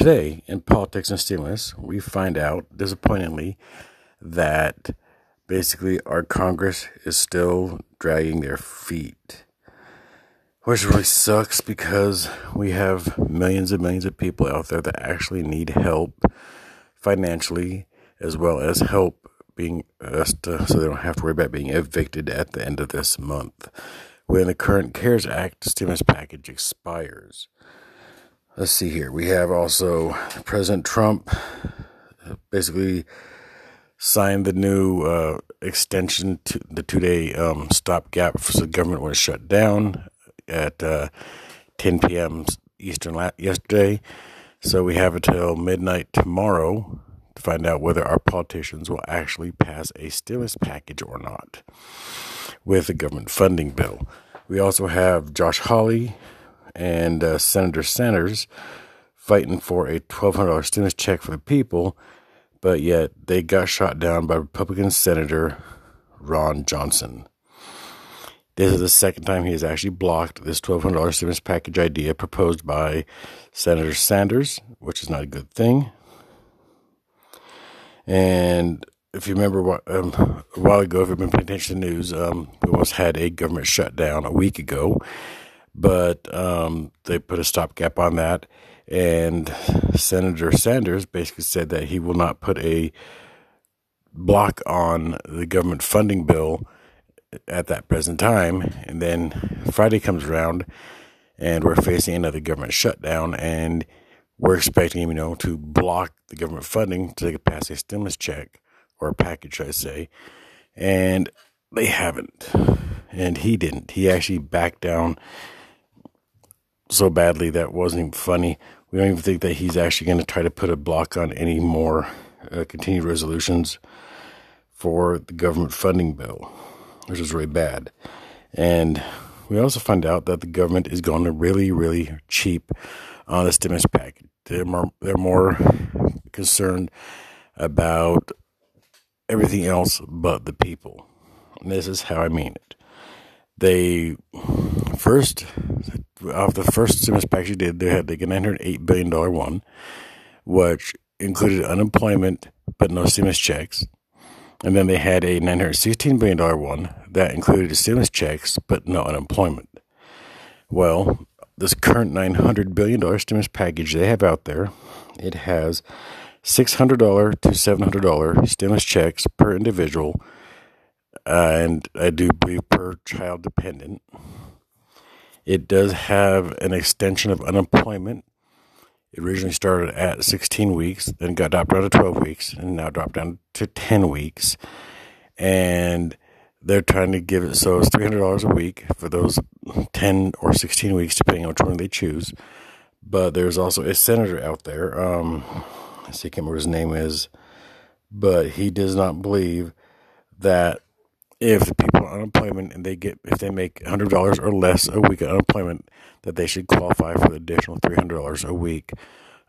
today, in politics and stimulus, we find out disappointingly that basically our Congress is still dragging their feet. Which really sucks because we have millions and millions of people out there that actually need help financially as well as help being uh, so they don't have to worry about being evicted at the end of this month when the current CARES Act stimulus package expires. Let's see here. We have also President Trump basically signed the new uh, extension to the two day um, stopgap for the government was shut down at uh, 10 p.m. Eastern yesterday. So we have until midnight tomorrow to find out whether our politicians will actually pass a stimulus package or not with the government funding bill. We also have Josh Hawley and uh, Senator Sanders fighting for a $1,200 stimulus check for the people, but yet they got shot down by Republican Senator Ron Johnson. This is the second time he has actually blocked this $1,200 stimulus package idea proposed by Senator Sanders, which is not a good thing. And if you remember um, a while ago, if you've been paying attention to the news, um, we almost had a government shutdown a week ago, but um, they put a stopgap on that. And Senator Sanders basically said that he will not put a block on the government funding bill at that present time. And then Friday comes around, and we're facing another government shutdown, and we're expecting you know, to block the government funding to pass a stimulus check or a package, I say, and they haven't. And he didn't. He actually backed down so badly that wasn't even funny. We don't even think that he's actually going to try to put a block on any more uh, continued resolutions for the government funding bill, which is really bad. And we also find out that the government is going to really, really cheap on the stimulus package. They're more, they're more concerned about everything else but the people. And this is how I mean it. They first, of the first stimulus package they did, they had like a $908 billion one, which included unemployment but no stimulus checks. And then they had a $916 billion one that included stimulus checks but no unemployment. Well, this current $900 billion stimulus package they have out there, it has $600 to $700 stimulus checks per individual, and I do believe per child dependent. It does have an extension of unemployment. It originally started at 16 weeks, then got dropped down to 12 weeks, and now dropped down to 10 weeks. And they're trying to give it so it's $300 a week for those 10 or 16 weeks, depending on which one they choose. But there's also a senator out there. Um, I can't remember his name is, but he does not believe that if the people are unemployment and they get if they make hundred dollars or less a week unemployment, that they should qualify for the additional three hundred dollars a week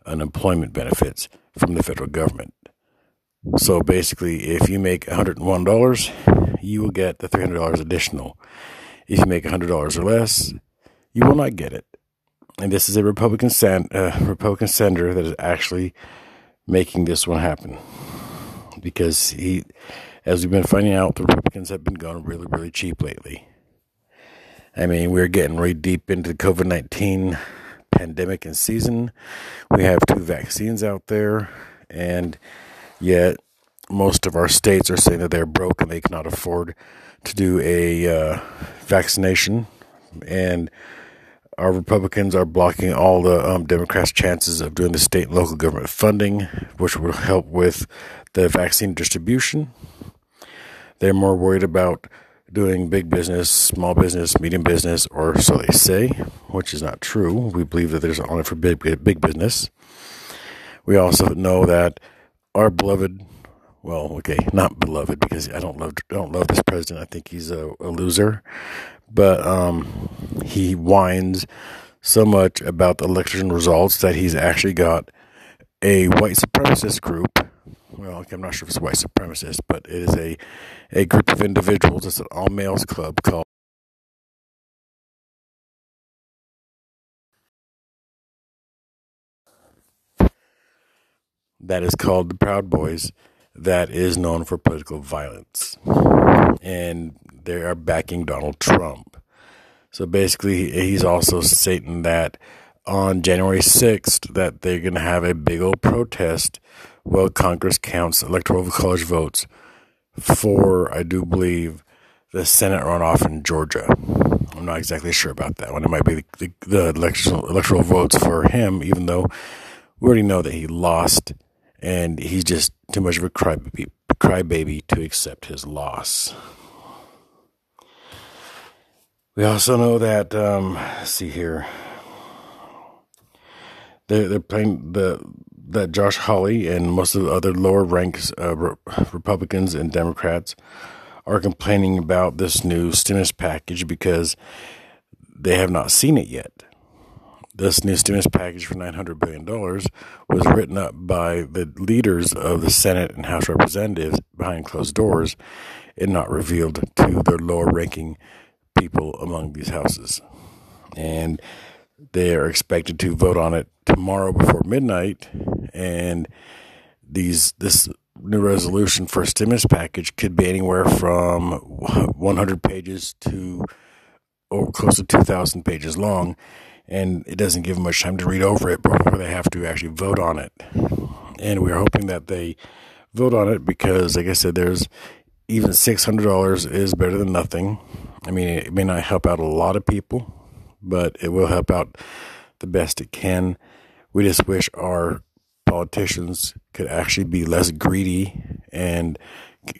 unemployment benefits from the federal government. So basically, if you make hundred and one dollars, you will get the three hundred dollars additional. If you make hundred dollars or less, you will not get it. And this is a Republican sen- uh, Republican senator that is actually making this one happen because he, as we've been finding out, the Republicans have been going really, really cheap lately. I mean, we're getting really deep into the COVID 19 pandemic and season. We have two vaccines out there, and yet most of our states are saying that they're broke and they cannot afford to do a uh, vaccination. And our Republicans are blocking all the um, Democrats' chances of doing the state and local government funding, which will help with the vaccine distribution. They're more worried about doing big business, small business, medium business, or so they say, which is not true. We believe that there's only for big, big business. We also know that our beloved, well, okay, not beloved because I don't love, don't love this president. I think he's a, a loser but um, he whines so much about the election results that he's actually got a white supremacist group. Well, I'm not sure if it's white supremacist, but it is a, a group of individuals. It's an all males club called that is called the Proud Boys that is known for political violence. And they are backing Donald Trump. So basically, he's also stating that on January 6th that they're going to have a big old protest while Congress counts electoral college votes for, I do believe, the Senate runoff in Georgia. I'm not exactly sure about that one. It might be the, the, the electoral, electoral votes for him, even though we already know that he lost and he's just too much of a crybaby, crybaby to accept his loss. We also know that, um, see here, they're, they're playing the that Josh Hawley and most of the other lower ranks uh, Republicans and Democrats are complaining about this new stimulus package because they have not seen it yet. This new stimulus package for $900 billion was written up by the leaders of the Senate and House Representatives behind closed doors and not revealed to their lower ranking people among these houses. And they are expected to vote on it tomorrow before midnight. And these this new resolution for a stimulus package could be anywhere from 100 pages to or close to 2,000 pages long and it doesn't give them much time to read over it before they have to actually vote on it. And we're hoping that they vote on it because, like I said, there's even $600 is better than nothing. I mean, it may not help out a lot of people, but it will help out the best it can. We just wish our politicians could actually be less greedy and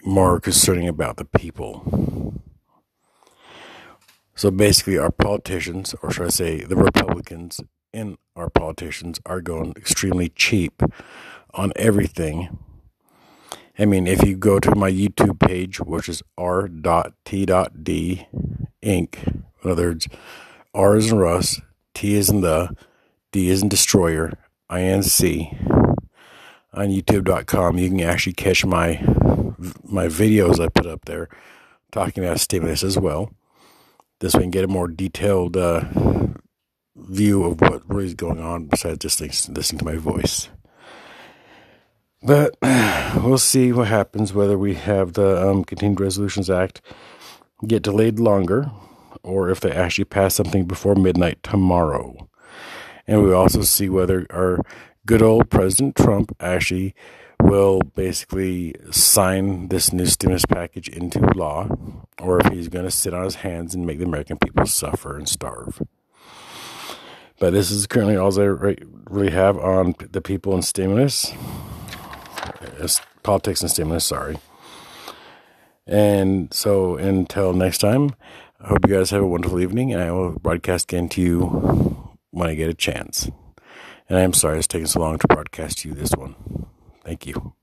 more concerning about the people. So basically, our politicians, or should I say, the Republicans in our politicians, are going extremely cheap on everything. I mean, if you go to my YouTube page, which is r.t.d Inc., in other words, R is in Russ, T is in the, D is in Destroyer, INC, on YouTube.com, you can actually catch my my videos I put up there talking about stimulus as well. This way, you can get a more detailed uh, view of what really is going on besides just listening to my voice. But we'll see what happens whether we have the um, Continued Resolutions Act get delayed longer or if they actually pass something before midnight tomorrow. And we also see whether our good old President Trump actually will basically sign this new stimulus package into law, or if he's going to sit on his hands and make the American people suffer and starve. But this is currently all I really have on the people and stimulus, politics and stimulus, sorry. And so until next time, I hope you guys have a wonderful evening, and I will broadcast again to you when I get a chance. And I'm sorry it's taking so long to broadcast to you this one. Thank you.